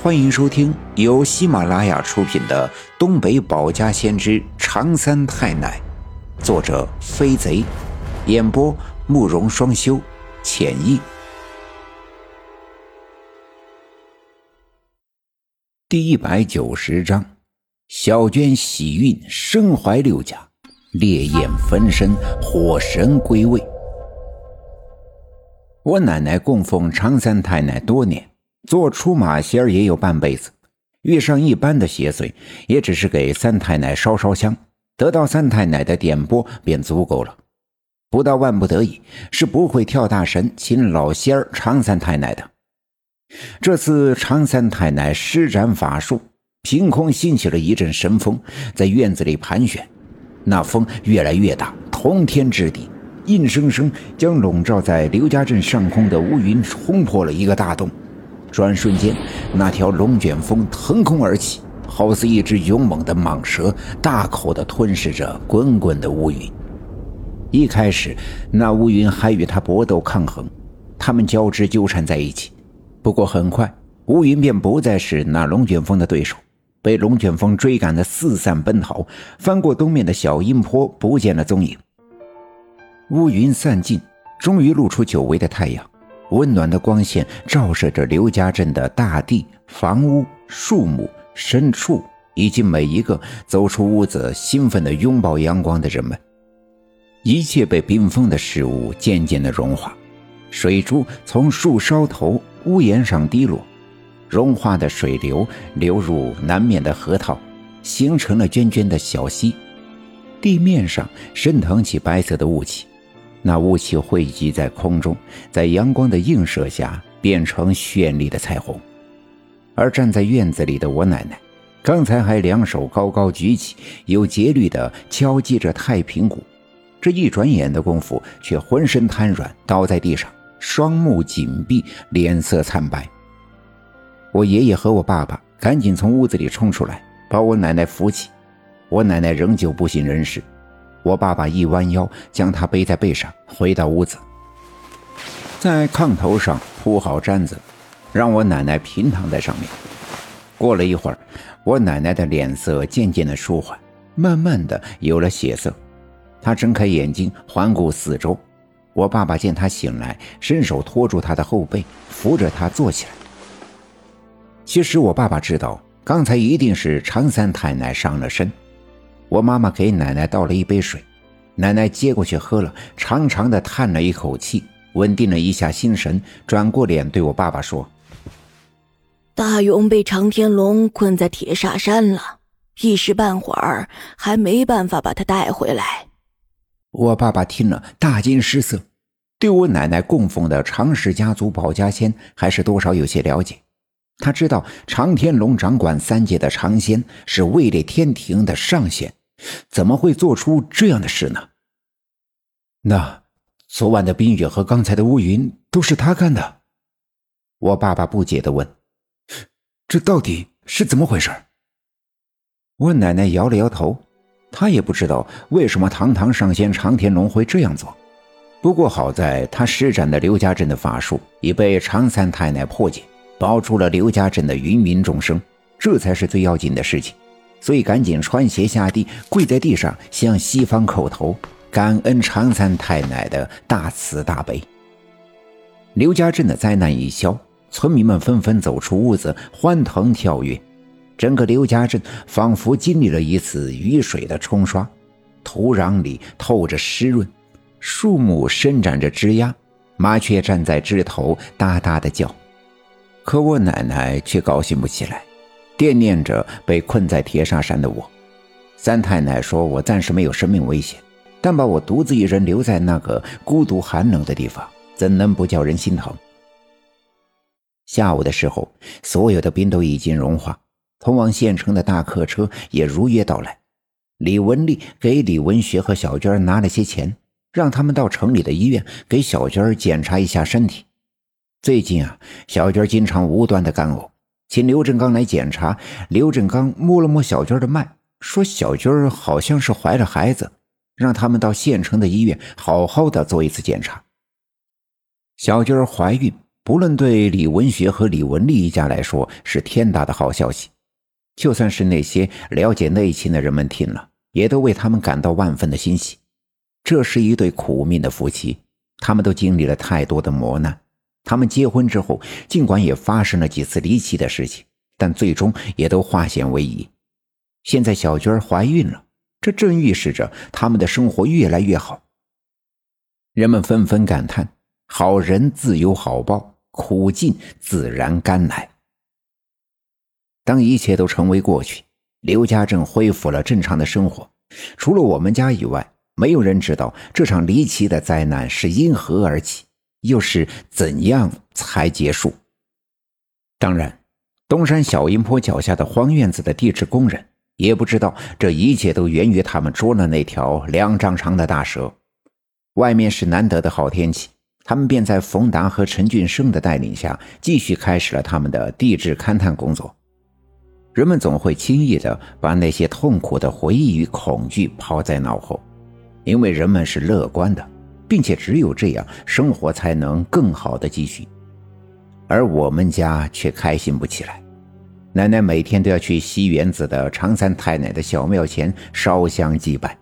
欢迎收听由喜马拉雅出品的《东北保家先知长三太奶》，作者飞贼，演播慕容双修，浅意。第一百九十章：小娟喜运，身怀六甲，烈焰焚身，火神归位。我奶奶供奉长三太奶多年。做出马仙儿也有半辈子，遇上一般的邪祟，也只是给三太奶烧烧香，得到三太奶的点拨便足够了。不到万不得已，是不会跳大神请老仙儿长三太奶的。这次常三太奶施展法术，凭空兴起了一阵神风，在院子里盘旋，那风越来越大，通天之地，硬生生将笼罩在刘家镇上空的乌云冲破了一个大洞。转瞬间，那条龙卷风腾空而起，好似一只勇猛的蟒蛇，大口地吞噬着滚滚的乌云。一开始，那乌云还与它搏斗抗衡，它们交织纠缠在一起。不过很快，乌云便不再是那龙卷风的对手，被龙卷风追赶得四散奔逃，翻过东面的小阴坡，不见了踪影。乌云散尽，终于露出久违的太阳。温暖的光线照射着刘家镇的大地、房屋、树木、牲畜，以及每一个走出屋子、兴奋地拥抱阳光的人们。一切被冰封的事物渐渐地融化，水珠从树梢头、屋檐上滴落，融化的水流流入南面的河套，形成了涓涓的小溪。地面上升腾起白色的雾气。那雾气汇集在空中，在阳光的映射下变成绚丽的彩虹。而站在院子里的我奶奶，刚才还两手高高举起，有节律地敲击着太平鼓，这一转眼的功夫，却浑身瘫软，倒在地上，双目紧闭，脸色惨白。我爷爷和我爸爸赶紧从屋子里冲出来，把我奶奶扶起。我奶奶仍旧不省人事。我爸爸一弯腰，将他背在背上，回到屋子，在炕头上铺好毡子，让我奶奶平躺在上面。过了一会儿，我奶奶的脸色渐渐的舒缓，慢慢的有了血色。她睁开眼睛，环顾四周。我爸爸见她醒来，伸手托住她的后背，扶着她坐起来。其实我爸爸知道，刚才一定是常三太奶上了身。我妈妈给奶奶倒了一杯水，奶奶接过去喝了，长长的叹了一口气，稳定了一下心神，转过脸对我爸爸说：“大勇被长天龙困在铁煞山了，一时半会儿还没办法把他带回来。”我爸爸听了大惊失色，对我奶奶供奉的常氏家族保家仙还是多少有些了解。他知道长天龙掌管三界的长仙是位列天庭的上仙。怎么会做出这样的事呢？那昨晚的冰雨和刚才的乌云都是他干的？我爸爸不解地问：“这到底是怎么回事？”我奶奶摇了摇头，她也不知道为什么堂堂上仙长天龙会这样做。不过好在他施展的刘家镇的法术已被常三太奶破解，保住了刘家镇的芸芸众生，这才是最要紧的事情。所以赶紧穿鞋下地，跪在地上向西方叩头，感恩常三太奶的大慈大悲。刘家镇的灾难一消，村民们纷纷走出屋子，欢腾跳跃。整个刘家镇仿佛经历了一次雨水的冲刷，土壤里透着湿润，树木伸展着枝桠，麻雀站在枝头哒哒的叫。可我奶奶却高兴不起来。惦念着被困在铁砂山的我，三太奶说：“我暂时没有生命危险，但把我独自一人留在那个孤独寒冷的地方，怎能不叫人心疼？”下午的时候，所有的冰都已经融化，通往县城的大客车也如约到来。李文丽给李文学和小娟拿了些钱，让他们到城里的医院给小娟检查一下身体。最近啊，小娟经常无端的干呕。请刘振刚来检查。刘振刚摸了摸小娟的脉，说：“小娟好像是怀了孩子，让他们到县城的医院好好的做一次检查。”小娟怀孕不论对李文学和李文丽一家来说是天大的好消息，就算是那些了解内情的人们听了，也都为他们感到万分的欣喜。这是一对苦命的夫妻，他们都经历了太多的磨难。他们结婚之后，尽管也发生了几次离奇的事情，但最终也都化险为夷。现在小娟怀孕了，这正预示着他们的生活越来越好。人们纷纷感叹：“好人自有好报，苦尽自然甘来。”当一切都成为过去，刘家正恢复了正常的生活。除了我们家以外，没有人知道这场离奇的灾难是因何而起，又是怎样才结束。当然，东山小阴坡脚下的荒院子的地质工人也不知道，这一切都源于他们捉了那条两丈长的大蛇。外面是难得的好天气，他们便在冯达和陈俊生的带领下，继续开始了他们的地质勘探工作。人们总会轻易地把那些痛苦的回忆与恐惧抛在脑后，因为人们是乐观的，并且只有这样，生活才能更好的继续。而我们家却开心不起来。奶奶每天都要去西园子的常三太奶的小庙前烧香祭拜，